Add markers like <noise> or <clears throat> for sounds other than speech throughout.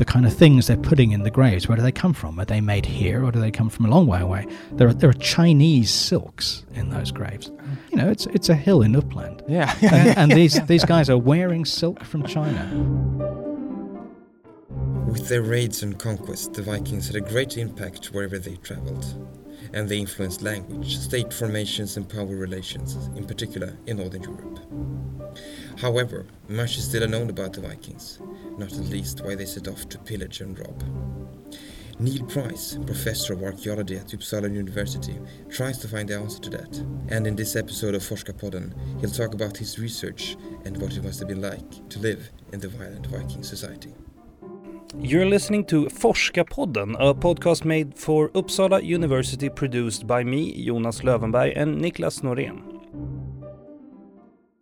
the kind of things they're putting in the graves, where do they come from? Are they made here or do they come from a long way away? There are, there are Chinese silks in those graves. You know, it's, it's a hill in Uppland. Yeah. and, and these, these guys are wearing silk from China. With their raids and conquests, the Vikings had a great impact wherever they traveled, and they influenced language, state formations, and power relations, in particular in Northern Europe. However, much is still unknown about the Vikings, not at least why they set off to pillage and rob. Neil Price, professor of archaeology at Uppsala University, tries to find the answer to that. And in this episode of Forskarpodden, he'll talk about his research and what it must have been like to live in the violent Viking society. You're listening to Forskarpodden, a podcast made for Uppsala University produced by me, Jonas Lövenberg, and Niklas Norén.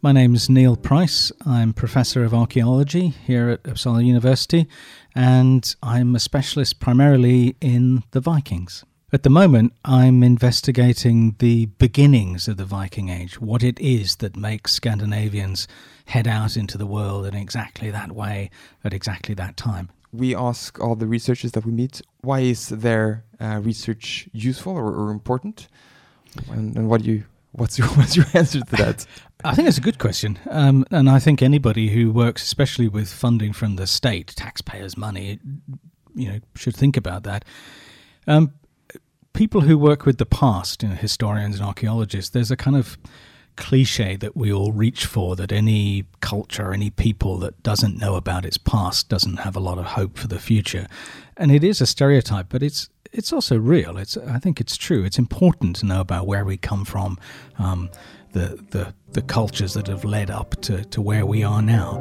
My name is Neil Price. I'm Professor of Archaeology here at Uppsala University, and I'm a specialist primarily in the Vikings. At the moment, I'm investigating the beginnings of the Viking Age, what it is that makes Scandinavians head out into the world in exactly that way at exactly that time. We ask all the researchers that we meet, why is their uh, research useful or, or important? And, and what do you What's your <laughs> what's your answer to that? I think it's a good question, um, and I think anybody who works, especially with funding from the state, taxpayers' money, you know, should think about that. Um, people who work with the past, you know, historians and archaeologists, there's a kind of cliche that we all reach for that any culture, any people that doesn't know about its past doesn't have a lot of hope for the future. And it is a stereotype, but it's it's also real. It's I think it's true. It's important to know about where we come from, um, the the the cultures that have led up to, to where we are now.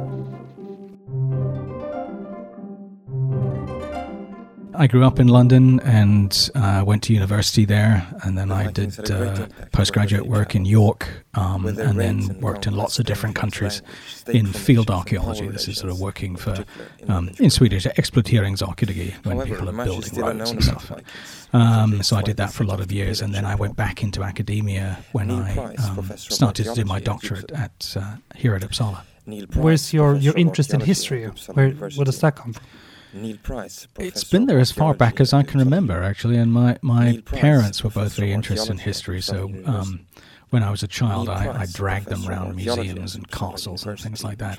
I grew up in London and uh, went to university there, and then I did uh, postgraduate work in York, um, and then worked in lots of different countries in field archaeology. This is sort of working for, um, in Swedish, exploateringsarkeologi, when people are building roads and stuff. Um, so I did that for a lot of years, and then I went back into academia when I um, started to do my doctorate at uh, here at Uppsala. Where's your, your interest in history? Where, where does that come from? Neil Price. It's been there as far back as I can remember, actually, and my, my parents were both very interested in history, so um, when I was a child, I, I dragged them around museums and castles and things like that.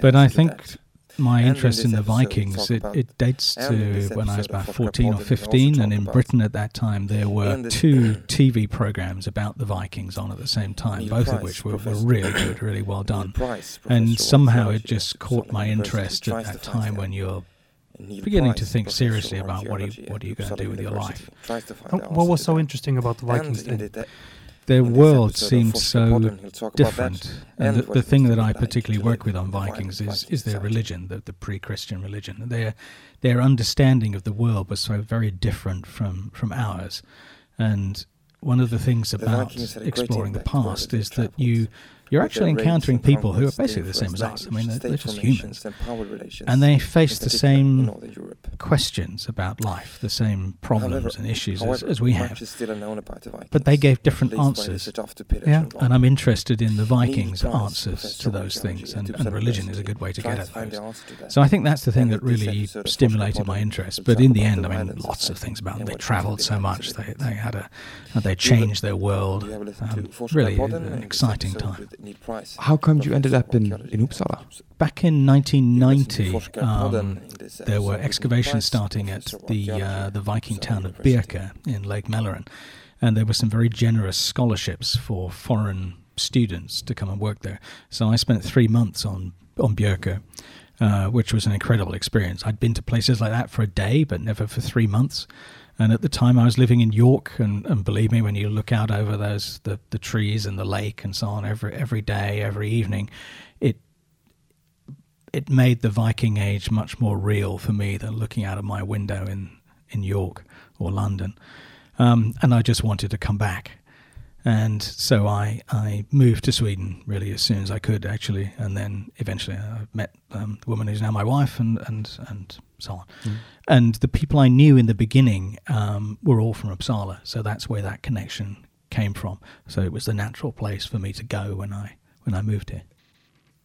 But I think my interest in the Vikings, it, it dates to when I was about 14 or 15, and in Britain at that time there were two TV <clears throat> programs about the Vikings on at the same time, both of which were, were really <clears throat> good, really well done. And somehow it just caught my interest at that time when you're beginning to think seriously about what are you, what are you going to do with your life. What was so interesting about the Vikings then? Their world seemed so different, and the, the thing that I particularly work with on Vikings is, is their religion, the, the pre-Christian religion. Their their understanding of the world was so very different from from ours, and one of the things about exploring the past is that you you're actually encountering people who are basically the same as us. I mean, they're, they're just humans. And they face the same questions about life, the same problems and issues as, as we have. But they gave different answers. Yeah. And I'm interested in the Vikings' answers to those things, and, and religion is a good way to get at those. So I think that's the thing that really stimulated my interest. But in the end, I mean, lots of things about them. They traveled so much, they, they had a, they changed their world. Um, really an exciting time. How come you ended up in, in Uppsala? Back in 1990, um, there were excavations starting at the uh, the Viking town of Birka in Lake Mälaren, and there were some very generous scholarships for foreign students to come and work there. So I spent three months on on Birka, uh, which was an incredible experience. I'd been to places like that for a day, but never for three months. And at the time, I was living in York, and, and believe me, when you look out over those the, the trees and the lake and so on every every day, every evening, it it made the Viking Age much more real for me than looking out of my window in in York or London. Um, and I just wanted to come back. And so I, I moved to Sweden really as soon as I could, actually. And then eventually I met um, the woman who's now my wife and, and, and so on. Mm. And the people I knew in the beginning um, were all from Uppsala. So that's where that connection came from. So it was the natural place for me to go when I, when I moved here.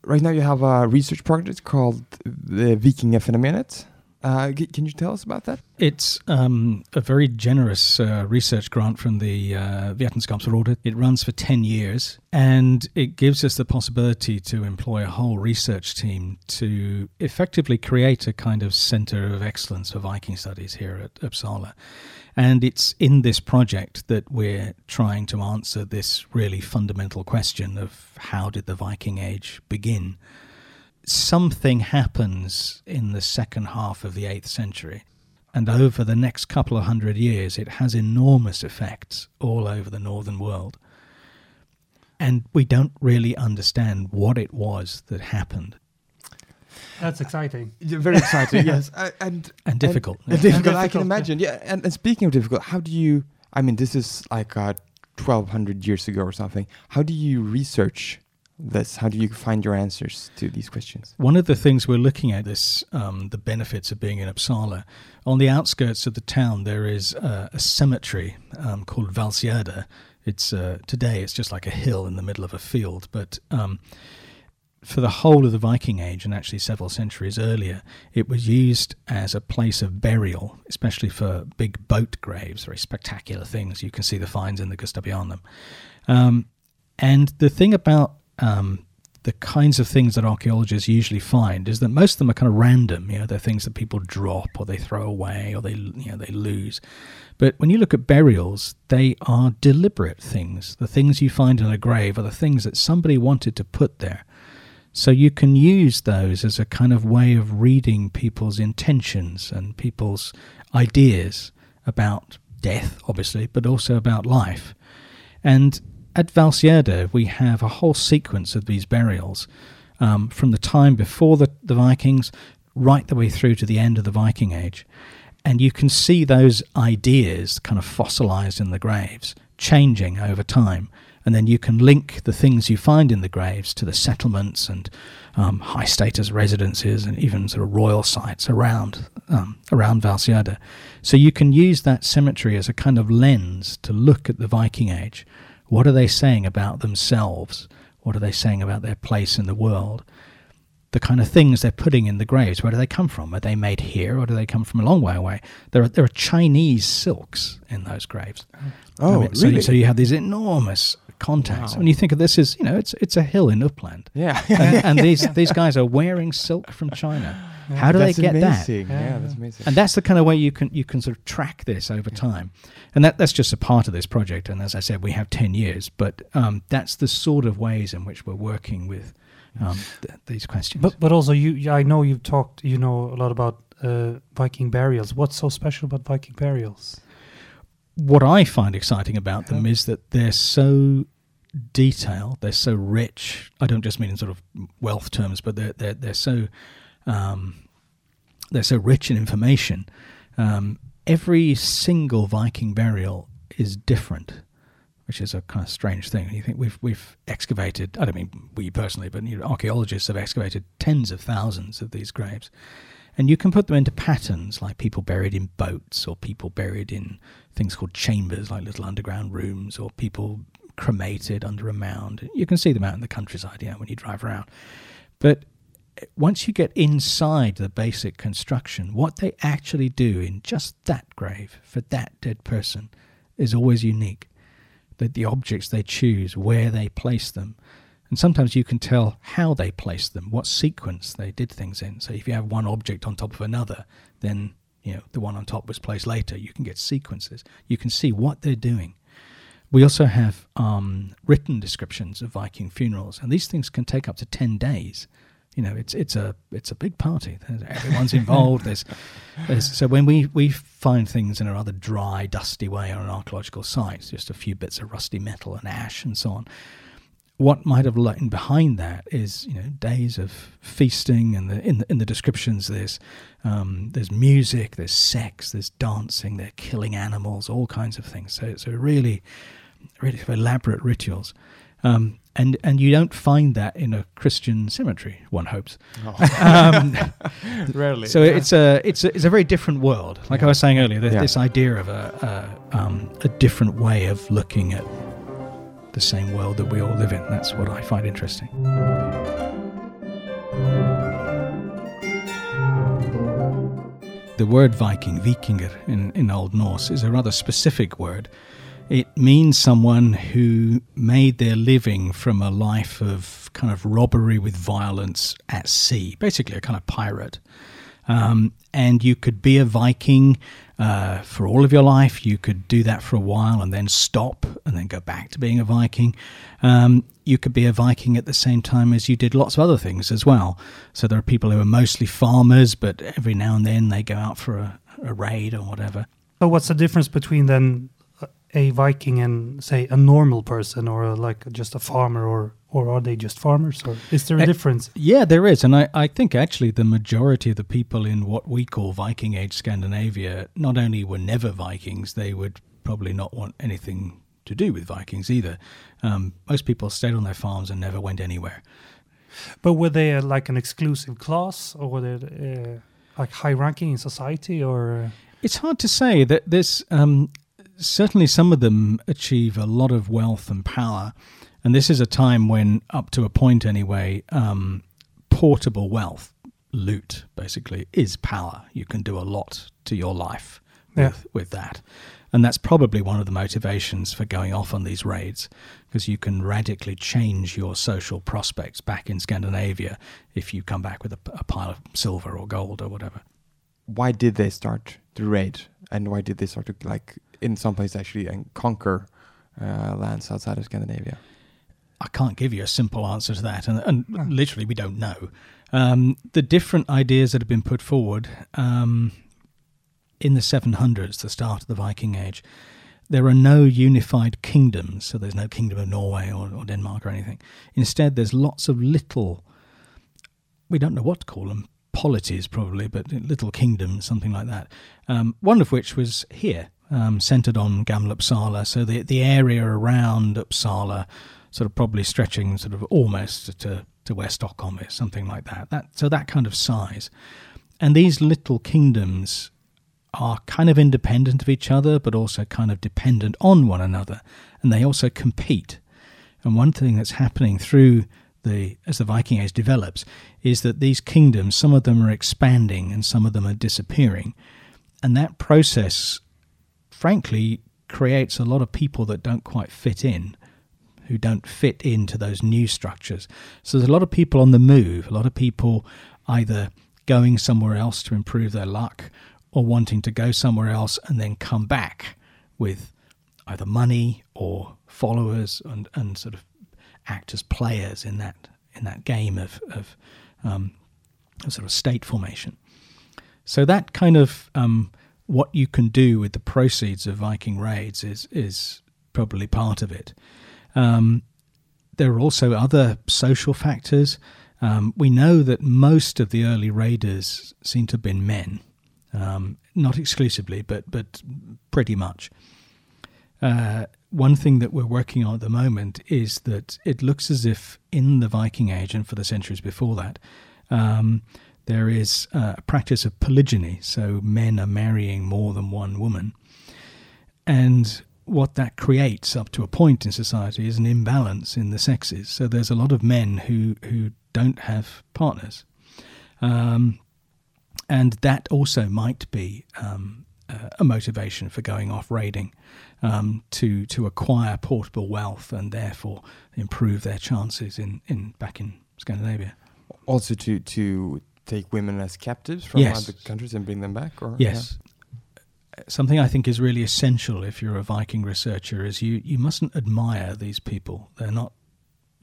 right now you have a research project called the Vikingafenomenet. Uh, can you tell us about that? It's um, a very generous uh, research grant from the uh, Vetenskapsrådet. It runs for 10 years and it gives us the possibility to employ a whole research team to effectively create a kind of center of excellence for Viking studies here at Uppsala. And it's in this project that we're trying to answer this really fundamental question of how did the Viking Age begin? Something happens in the second half of the 8th century. And over the next couple of hundred years, it has enormous effects all over the northern world. And we don't really understand what it was that happened. That's exciting. Very exciting, <laughs> yes. Uh, and, and difficult. And, and difficult, I can imagine. Yeah. And, and, speaking of difficult, how do you, I mean, this is like uh, 1200 years ago or something. How do you research this? How do you find your answers to these questions? One of the things we're looking at is um, the benefits of being in Uppsala. On the outskirts of the town, there is uh, a cemetery um, called Valsgärde. It's uh, today it's just like a hill in the middle of a field, but um, for the whole of the Viking Age and actually several centuries earlier, it was used as a place of burial, especially for big boat graves, very spectacular things. You can see the finds in the Gustavianum. Um, and the thing about um, the kinds of things that archaeologists usually find is that most of them are kind of random. You know, they're things that people drop or they throw away or they you know they lose. But when you look at burials, they are deliberate things. The things you find in a grave are the things that somebody wanted to put there. So you can use those as a kind of way of reading people's intentions and people's ideas about death, obviously, but also about life. And at Valsgärde, we have a whole sequence of these burials um, from the time before the, the Vikings right the way through to the end of the Viking Age. And you can see those ideas kind of fossilized in the graves, changing over time. And then you can link the things you find in the graves to the settlements and um, high status residences and even sort of royal sites around um, around Valsgärde. So you can use that cemetery as a kind of lens to look at the Viking Age what are they saying about themselves? What are they saying about their place in the world? The kind of things they're putting in the graves, where do they come from? Are they made here or do they come from a long way away? There are, there are Chinese silks in those graves. Oh, I mean, so, you, so you have these enormous contacts. Wow. When you think of this as, you know, it's it's a hill in Uppland. Yeah. and, and <laughs> these, these guys are wearing silk from China. How do that's they get amazing. that? Yeah, that's amazing. And that's the kind of way you can you can sort of track this over yeah. time, and that that's just a part of this project. And as I said, we have ten years, but um, that's the sort of ways in which we're working with um, th- these questions. But but also you, I know you've talked, you know a lot about uh, Viking burials. What's so special about Viking burials? What I find exciting about them is that they're so detailed, they're so rich. I don't just mean in sort of wealth terms, but they're they're, they're so um, they're so rich in information. Um, every single Viking burial is different, which is a kind of strange thing. You think we've we've excavated. I don't mean we personally, but you know, archaeologists have excavated tens of thousands of these graves, and you can put them into patterns like people buried in boats, or people buried in things called chambers, like little underground rooms, or people cremated under a mound. You can see them out in the countryside, know, when you drive around. But once you get inside the basic construction, what they actually do in just that grave for that dead person is always unique. That the objects they choose, where they place them, and sometimes you can tell how they place them, what sequence they did things in. So if you have one object on top of another, then you know the one on top was placed later. You can get sequences. You can see what they're doing. We also have um, written descriptions of Viking funerals, and these things can take up to ten days you know, it's it's a it's a big party. Everyone's involved. there's, there's, so when we, we find things in a rather dry, dusty way on an archaeological site, just a few bits of rusty metal and ash and so on. What might have lain behind that is you know days of feasting, and the, in the in the descriptions there's um, there's music, there's sex, there's dancing, they're killing animals, all kinds of things. So a really really elaborate rituals. Um, and and you don't find that in a Christian cemetery. One hopes. Oh. um, <laughs> Rarely. So yeah. it's a it's a it's a very different world. Like yeah. I was saying earlier, yeah. this idea of a a, um, a, different way of looking at the same world that we all live in. That's what I find interesting. The word Viking, Vikinger in, in Old Norse, is a rather specific word it means someone who made their living from a life of kind of robbery with violence at sea, basically a kind of pirate. Um, and you could be a Viking uh, for all of your life. You could do that for a while and then stop and then go back to being a Viking. Um, you could be a Viking at the same time as you did lots of other things as well. So there are people who are mostly farmers, but every now and then they go out for a, a raid or whatever. So what's the difference between then a Viking and say a normal person or like just a farmer or or are they just farmers or is there a uh, difference? yeah there is. And I, I think actually the majority of the people in what we call viking age scandinavia not only were never vikings they would probably not want anything to do with vikings either. Um, most people stayed on their farms and never went anywhere. But were they uh, like an exclusive class or were they uh, like high ranking in society or uh? it's hard to say that there's um, certainly some of them achieve a lot of wealth and power and this is a time when, up to a point anyway, um, portable wealth, loot, basically, is power. You can do a lot to your life with, with that. And that's probably one of the motivations for going off on these raids, because you can radically change your social prospects back in Scandinavia if you come back with a, a pile of silver or gold or whatever. Why did they start the raid? And why did they start to, like, in some place actually, and conquer uh, lands outside of Scandinavia? I can't give you a simple answer to that, and, and oh. literally we don't know. Um, the different ideas that have been put forward um, in the 700s, the start of the Viking Age, there are no unified kingdoms. So there's no kingdom of Norway or, or Denmark or anything. Instead, there's lots of little. We don't know what to call them. Polities, probably, but little kingdoms, something like that. Um, one of which was here, um, centered on Gamla Uppsala. So the the area around Uppsala sort of probably stretching sort of almost to, to where Stockholm is, something like that. That so that kind of size. And these little kingdoms are kind of independent of each other, but also kind of dependent on one another, and they also compete. And one thing that's happening through the as the Viking Age develops is that these kingdoms, some of them are expanding and some of them are disappearing, and that process, frankly, creates a lot of people that don't quite fit in who don't fit into those new structures. So there's a lot of people on the move, a lot of people either going somewhere else to improve their luck or wanting to go somewhere else and then come back with either money or followers and, and sort of act as players in that in that game of, of um, sort of state formation. So that kind of um, what you can do with the proceeds of Viking raids is is probably part of it. Um, there are also other social factors. Um, we know that most of the early raiders seem to have been men, um, not exclusively, but but pretty much. Uh, one thing that we're working on at the moment is that it looks as if in the Viking Age and for the centuries before that, um, there is a practice of polygyny. So men are marrying more than one woman, and what that creates up to a point in society is an imbalance in the sexes. So there's a lot of men who who don't have partners, um, and that also might be um, a motivation for going off raiding um, to to acquire portable wealth and therefore improve their chances in, in back in Scandinavia. Also to to take women as captives from yes. other countries and bring them back, or yes, something I think is really essential if you're a Viking researcher is you, you mustn't admire these people. They're not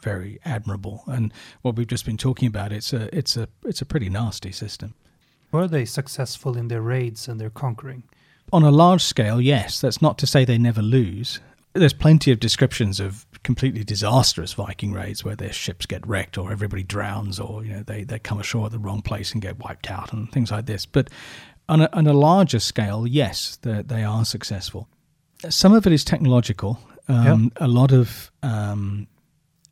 very admirable. And what we've just been talking about, it's a it's a it's a pretty nasty system. Were they successful in their raids and their conquering? On a large scale, yes. That's not to say they never lose. There's plenty of descriptions of completely disastrous Viking raids where their ships get wrecked or everybody drowns or you know they, they come ashore at the wrong place and get wiped out and things like this. But on a, on a larger scale, yes, they are successful. Some of it is technological. Um, yep. A lot of um,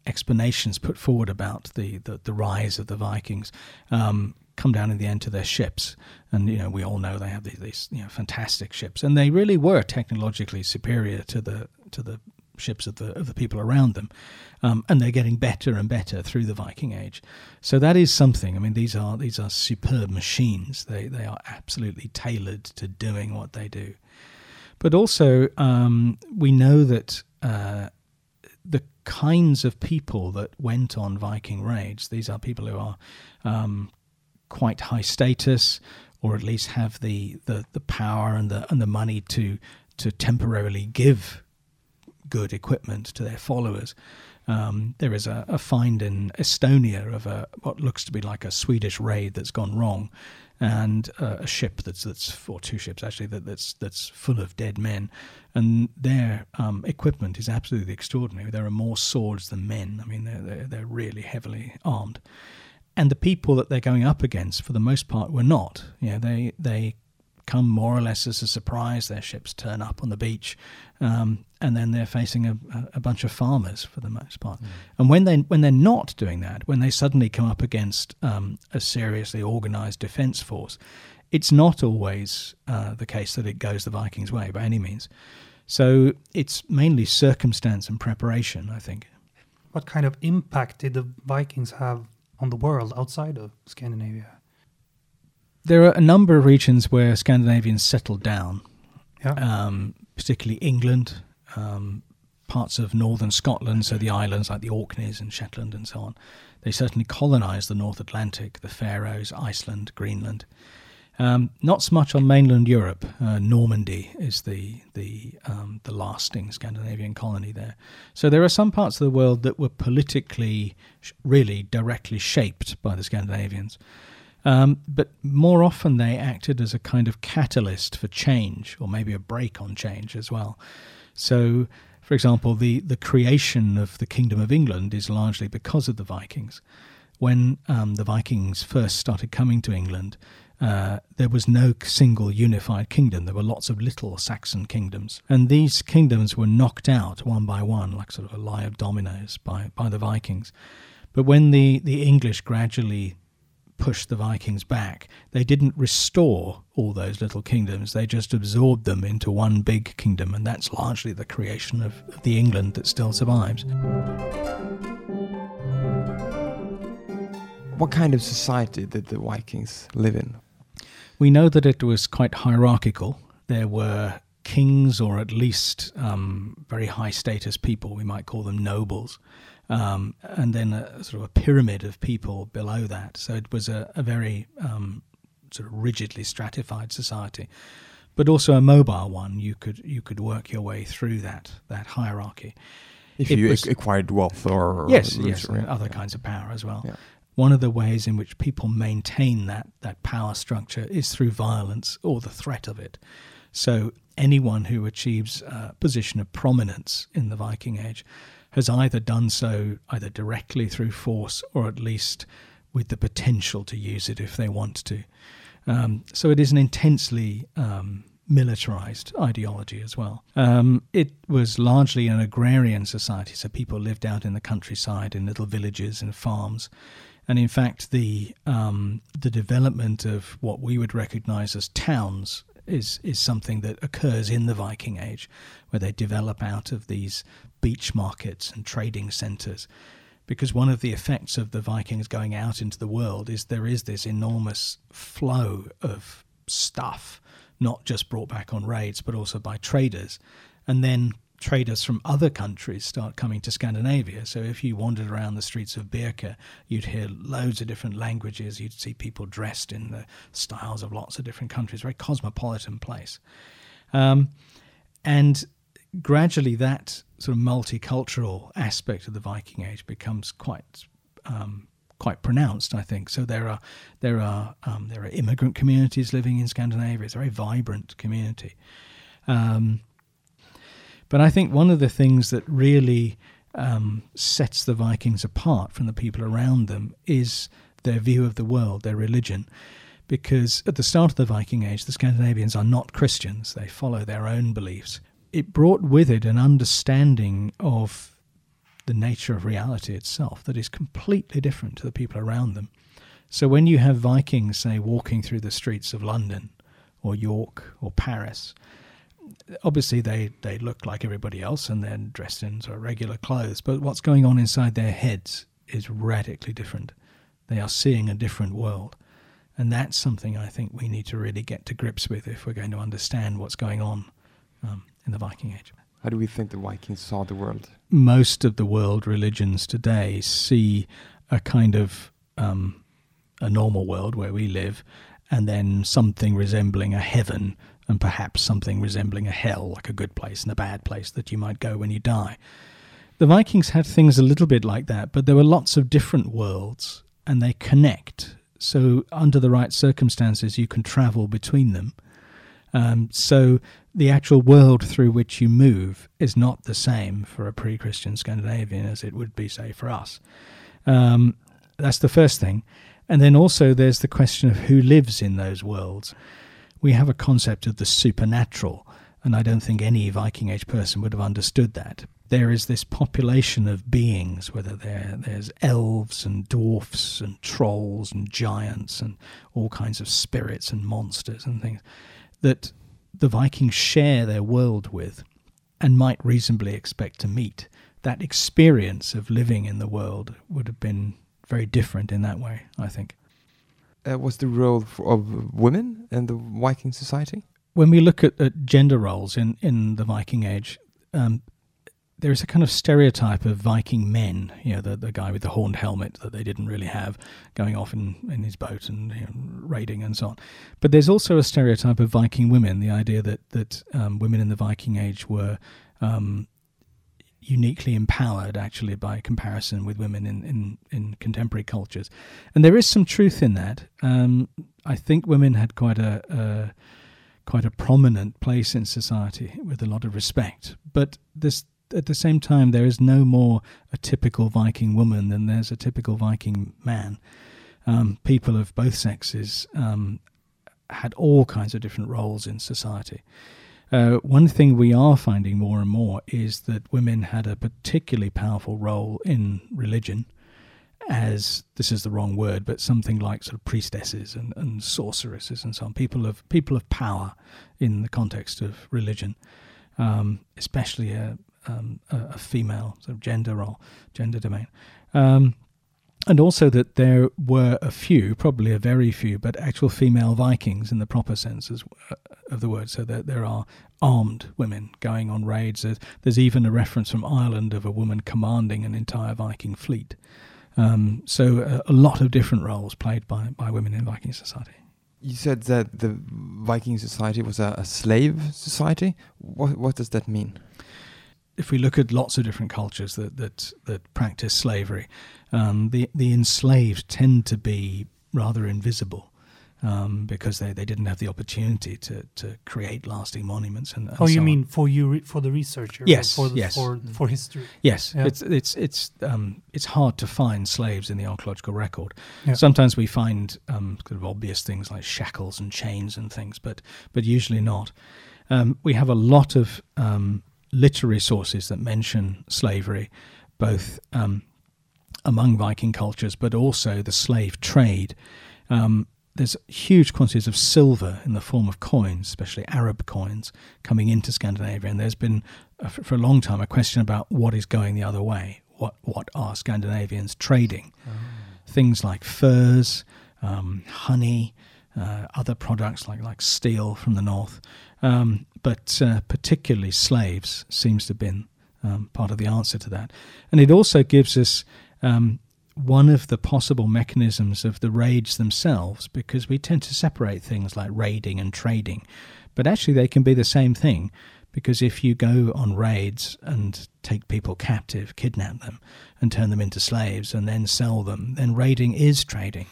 explanations put forward about the, the, the, rise of the Vikings um, come down in the end to their ships, and you know we all know they have these, these you know fantastic ships, and they really were technologically superior to the to the ships of the of the people around them, um, and they're getting better and better through the Viking Age. So that is something. I mean, these are these are superb machines. They they are absolutely tailored to doing what they do. But also, um, we know that uh, the kinds of people that went on Viking raids, these are people who are um, quite high status, or at least have the, the, the power and the and the money to to temporarily give good equipment to their followers. Um, there is a, a, find in Estonia of a what looks to be like a Swedish raid that's gone wrong, and uh, a ship that's that's or two ships actually that, that's that's full of dead men, and their um, equipment is absolutely extraordinary. There are more swords than men. I mean, they're, they're they're really heavily armed, and the people that they're going up against, for the most part, were not. You know, they they come more or less as a surprise. Their ships turn up on the beach, um, and then they're facing a, a, bunch of farmers for the most part. Mm. And when they when they're not doing that, when they suddenly come up against um, a seriously organised defence force, it's not always uh, the case that it goes the Vikings' way by any means. So it's mainly circumstance and preparation, I think. What kind of impact did the Vikings have on the world outside of Scandinavia? There are a number of regions where Scandinavians settled down, yeah. um, particularly England, um, parts of northern Scotland, so the islands like the Orkneys and Shetland and so on. They certainly colonized the North Atlantic, the Faroes, Iceland, Greenland. Um, not so much on mainland Europe. Uh, Normandy is the the um, the lasting Scandinavian colony there. So there are some parts of the world that were politically, sh- really directly shaped by the Scandinavians. Um, but more often they acted as a kind of catalyst for change, or maybe a brake on change as well. So, for example, the, the creation of the Kingdom of England is largely because of the Vikings. When um, the Vikings first started coming to England, uh, there was no single unified kingdom. There were lots of little Saxon kingdoms. And these kingdoms were knocked out one by one, like sort of a lie of dominoes, by, by the Vikings. But when the, the English gradually pushed the Vikings back. They didn't restore all those little kingdoms, they just absorbed them into one big kingdom, and that's largely the creation of, of the England that still survives. What kind of society did the Vikings live in? We know that it was quite hierarchical. There were kings, or at least um, very high status people, we might call them nobles um, and then a sort of a pyramid of people below that. So it was a, a very um, sort of rigidly stratified society, but also a mobile one. You could you could work your way through that that hierarchy. If it you was, acquired wealth or yes, yes, other yeah. kinds of power as well. Yeah. One of the ways in which people maintain that that power structure is through violence or the threat of it. So anyone who achieves a position of prominence in the Viking Age has either done so either directly through force or at least with the potential to use it if they want to. Um, so it is an intensely um, militarized ideology as well. Um, it was largely an agrarian society, so people lived out in the countryside in little villages and farms. And in fact, the um, the development of what we would recognize as towns is is something that occurs in the Viking Age, where they develop out of these beach markets and trading centres. Because one of the effects of the Vikings going out into the world is there is this enormous flow of stuff, not just brought back on raids, but also by traders. And then traders from other countries start coming to Scandinavia. So if you wandered around the streets of Birka, you'd hear loads of different languages. You'd see people dressed in the styles of lots of different countries. Very cosmopolitan place. Um, and gradually that sort of multicultural aspect of the Viking Age becomes quite um, quite pronounced, I think. So there are there are um, there are immigrant communities living in Scandinavia. It's a very vibrant community. Um, but I think one of the things that really um, sets the Vikings apart from the people around them is their view of the world, their religion. Because at the start of the Viking Age, the Scandinavians are not Christians; they follow their own beliefs it brought with it an understanding of the nature of reality itself that is completely different to the people around them. So when you have Vikings, say, walking through the streets of London or York or Paris, obviously they, they look like everybody else and they're dressed in sort of regular clothes, but what's going on inside their heads is radically different. They are seeing a different world. And that's something I think we need to really get to grips with if we're going to understand what's going on um, in the Viking Age. How do we think the Vikings saw the world? Most of the world religions today see a kind of um, a normal world where we live, and then something resembling a heaven, and perhaps something resembling a hell, like a good place and a bad place that you might go when you die. The Vikings had things a little bit like that, but there were lots of different worlds, and they connect. So, under the right circumstances, you can travel between them. Um, so, the actual world through which you move is not the same for a pre Christian Scandinavian as it would be, say, for us. Um, that's the first thing. And then also there's the question of who lives in those worlds. We have a concept of the supernatural, and I don't think any Viking Age person would have understood that. There is this population of beings, whether there's elves and dwarfs and trolls and giants and all kinds of spirits and monsters and things, that the Vikings share their world with and might reasonably expect to meet. That experience of living in the world would have been very different in that way, I think. Uh, was the role for, of women in the Viking society? When we look at, at gender roles in, in the Viking Age, um, there is a kind of stereotype of Viking men, you know, the, the guy with the horned helmet that they didn't really have, going off in, in his boat and you know, raiding and so on. But there's also a stereotype of Viking women, the idea that, that um, women in the Viking Age were um, uniquely empowered actually by comparison with women in, in, in contemporary cultures. And there is some truth in that. Um, I think women had quite a, a, quite a prominent place in society with a lot of respect. But this at the same time there is no more a typical Viking woman than there's a typical Viking man. Um, people of both sexes um, had all kinds of different roles in society. Uh, one thing we are finding more and more is that women had a particularly powerful role in religion as this is the wrong word, but something like sort of priestesses and, and sorceresses and so on, people of people of power in the context of religion, um, especially a, um, a, female sort of gender role, gender domain. Um, and also that there were a few, probably a very few, but actual female Vikings in the proper sense uh, of the word. So that there are armed women going on raids. There's, there's, even a reference from Ireland of a woman commanding an entire Viking fleet. Um, so a, a, lot of different roles played by, by women in Viking society. You said that the Viking society was a, a slave society. What, what does that mean? if we look at lots of different cultures that that, that practice slavery, um, the the enslaved tend to be rather invisible. Um, because they, they didn't have the opportunity to, to create lasting monuments. And, and oh, you so mean for you for the researcher? Yes, for the, yes. for, for history. Yes, yeah. it's it's it's um, it's hard to find slaves in the archaeological record. Yeah. Sometimes we find um, sort of obvious things like shackles and chains and things, but but usually not. Um, we have a lot of um, literary sources that mention slavery, both um, among Viking cultures, but also the slave trade. Um, there's huge quantities of silver in the form of coins, especially Arab coins, coming into Scandinavia. And there's been, uh, for a long time, a question about what is going the other way. What what are Scandinavians trading? Oh. Things like furs, um, honey, uh, other products like like steel from the north, um, but uh, particularly slaves seems to have been um, part of the answer to that. And it also gives us um, one of the possible mechanisms of the raids themselves, because we tend to separate things like raiding and trading, but actually they can be the same thing. Because if you go on raids and take people captive, kidnap them, and turn them into slaves, and then sell them, then raiding is trading.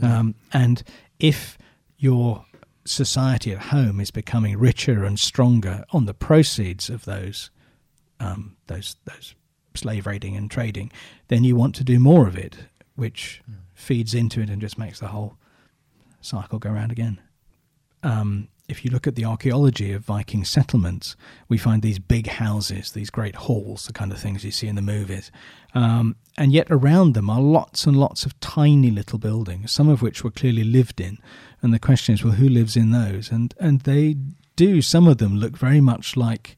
Um, and if you're society at home is becoming richer and stronger on the proceeds of those um, those those slave raiding and trading, then you want to do more of it, which mm. feeds into it and just makes the whole cycle go around again. Um, if you look at the archaeology of Viking settlements, we find these big houses, these great halls, the kind of things you see in the movies. Um, and yet around them are lots and lots of tiny little buildings, some of which were clearly lived in. And the question is, well, who lives in those? And and they do. Some of them look very much like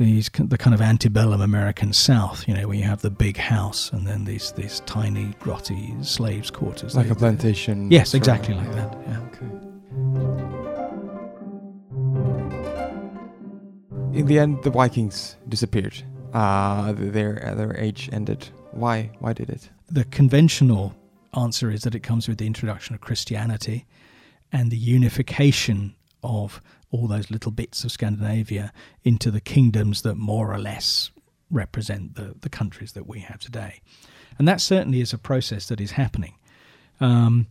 these the kind of antebellum American South, you know, where you have the big house and then these these tiny grotty slaves' quarters, like a plantation. Yes, exactly like that. Yeah. Okay. In the end, the Vikings disappeared. Uh, their their age ended. Why? Why did it? The conventional answer is that it comes with the introduction of Christianity and the unification of all those little bits of Scandinavia into the kingdoms that more or less represent the, the countries that we have today. And that certainly is a process that is happening. Um,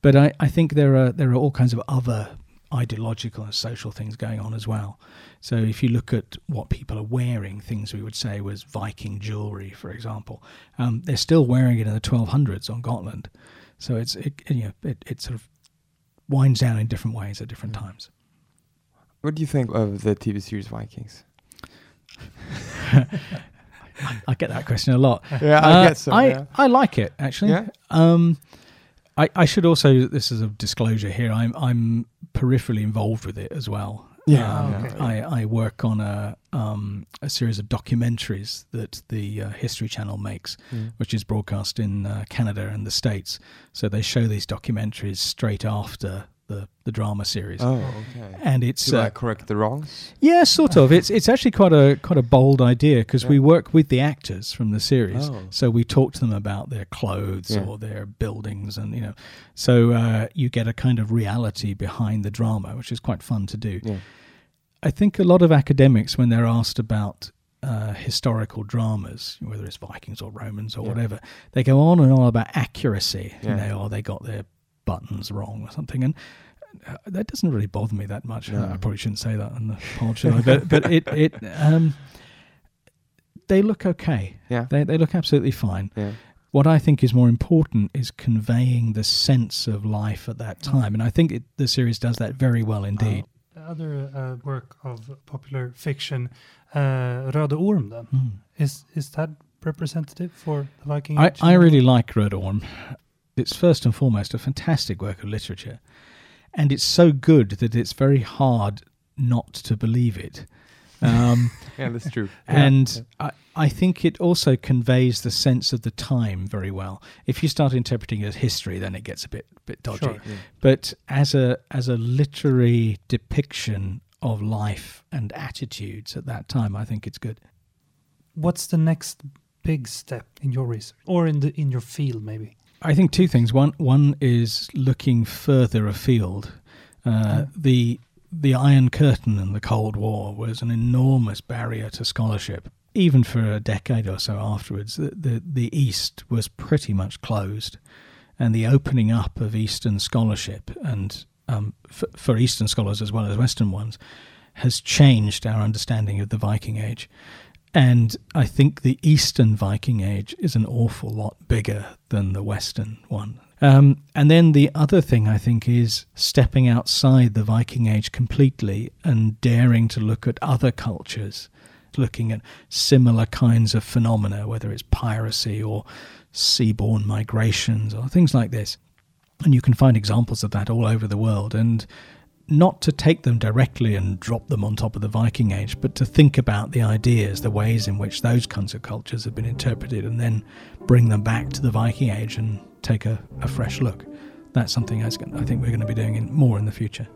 but I, I think there are there are all kinds of other ideological and social things going on as well. So if you look at what people are wearing, things we would say was Viking jewelry, for example, um, they're still wearing it in the 1200s on Gotland. So it's it, you know it, it sort of winds down in different ways at different mm. times. What do you think of the TV series Vikings? <laughs> I get that question a lot. <laughs> Yeah, I uh, get so. I, yeah. I like it actually. Yeah. Um, I, I should also this is a disclosure here. I'm I'm peripherally involved with it as well. Yeah, um, okay. I, I work on a um, a series of documentaries that the uh, History Channel makes, mm. which is broadcast in uh, Canada and the States. So they show these documentaries straight after the, the drama series. Oh, okay. And it's Do uh, I correct the wrongs? Yeah, sort of. it's it's actually quite a quite a bold idea because yeah. we work with the actors from the series, oh. so we talk to them about their clothes yeah. or their buildings, and you know, so uh, you get a kind of reality behind the drama, which is quite fun to do. Yeah. I think a lot of academics, when they're asked about uh, historical dramas, whether it's Vikings or Romans or yeah. whatever, they go on and on about accuracy. Yeah. You know, or they got their buttons wrong or something. And uh, that doesn't really bother me that much. No. I probably shouldn't say that on the pod, should I? But, <laughs> but it, it um, they look okay. Yeah. They, they look absolutely fine. Yeah. What I think is more important is conveying the sense of life at that time. And I think it, the series does that very well indeed. Uh, other uh, work of popular fiction, uh, Röde Orm, then, mm. is, is that representative for the Viking I, I really like Röde Orm. It's first and foremost a fantastic work of literature, and it's so good that it's very hard not to believe it. Um, <laughs> yeah, that's true. <laughs> And yeah. I, I think it also conveys the sense of the time very well. If you start interpreting it as history, then it gets a bit bit dodgy. Sure, yeah. But as a as a literary depiction of life and attitudes at that time, I think it's good. What's the next big step in your research, or in the in your field, maybe? I think two things. One one is looking further afield. Uh, the the Iron Curtain and the Cold War was an enormous barrier to scholarship. Even for a decade or so afterwards, the, the, the East was pretty much closed. And the opening up of Eastern scholarship, and um, for, for Eastern scholars as well as Western ones, has changed our understanding of the Viking Age. And I think the Eastern Viking Age is an awful lot bigger than the Western one. Um, and then the other thing I think is stepping outside the Viking Age completely and daring to look at other cultures, looking at similar kinds of phenomena, whether it's piracy or seaborne migrations or things like this. And you can find examples of that all over the world. And not to take them directly and drop them on top of the Viking Age, but to think about the ideas, the ways in which those kinds of cultures have been interpreted, and then bring them back to the Viking Age and take a, a fresh look. That's something I think we're going to be doing in, more in the future.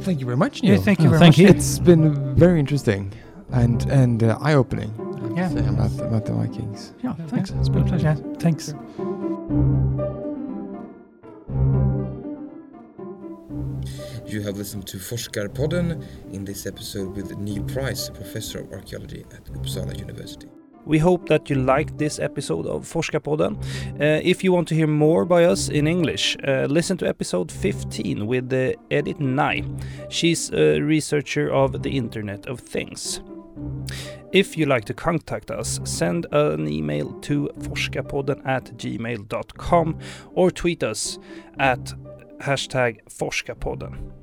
Thank you very much, Neil. Yeah, thank you oh, very thank much. You. It's been very interesting and and uh, eye opening. Yeah, about, about the Vikings. Yeah, thanks. It's been a pleasure. Yeah, thanks. You have listened to Forskarpodden in this episode with Neil Price, Professor of Archaeology at Uppsala University. We hope that you liked this episode of Forskarpodden. Uh, if you want to hear more by us in English, uh, listen to episode 15 with uh, Edith Ngai. She's a researcher of the Internet of Things. If you like to contact us, send an email to forskarpodden at gmail.com or tweet us at hashtag forskarpodden.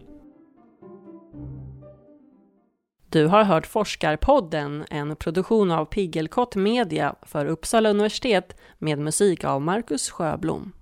Du har hört Forskarpodden, en produktion av Piggelkott Media för Uppsala universitet med musik av Marcus Sjöblom.